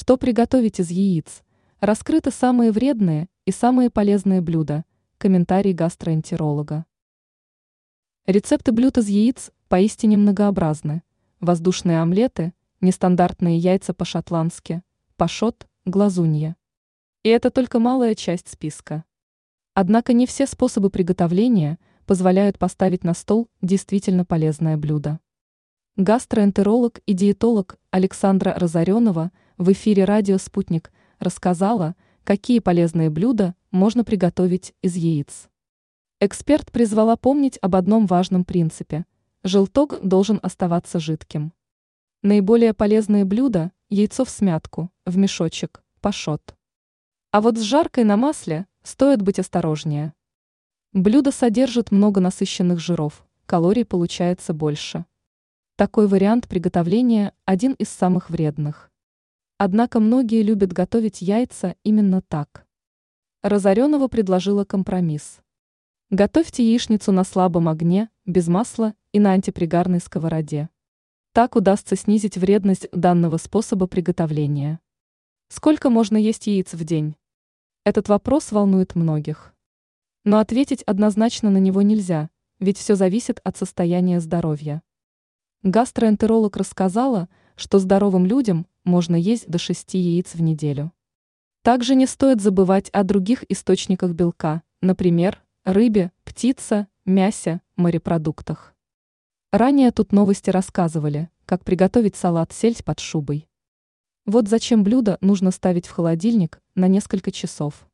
Что приготовить из яиц? Раскрыты самые вредные и самые полезные блюда. Комментарий гастроэнтеролога. Рецепты блюд из яиц поистине многообразны. Воздушные омлеты, нестандартные яйца по-шотландски, пашот, глазунья. И это только малая часть списка. Однако не все способы приготовления позволяют поставить на стол действительно полезное блюдо. Гастроэнтеролог и диетолог Александра Разоренова в эфире радио «Спутник» рассказала, какие полезные блюда можно приготовить из яиц. Эксперт призвала помнить об одном важном принципе – желток должен оставаться жидким. Наиболее полезные блюда – яйцо в смятку, в мешочек, пашот. А вот с жаркой на масле стоит быть осторожнее. Блюдо содержит много насыщенных жиров, калорий получается больше. Такой вариант приготовления один из самых вредных. Однако многие любят готовить яйца именно так. Разоренова предложила компромисс. Готовьте яичницу на слабом огне, без масла и на антипригарной сковороде. Так удастся снизить вредность данного способа приготовления. Сколько можно есть яиц в день? Этот вопрос волнует многих. Но ответить однозначно на него нельзя, ведь все зависит от состояния здоровья. Гастроэнтеролог рассказала, что здоровым людям можно есть до 6 яиц в неделю. Также не стоит забывать о других источниках белка, например, рыбе, птице, мясе, морепродуктах. Ранее тут новости рассказывали, как приготовить салат сельдь под шубой. Вот зачем блюдо нужно ставить в холодильник на несколько часов.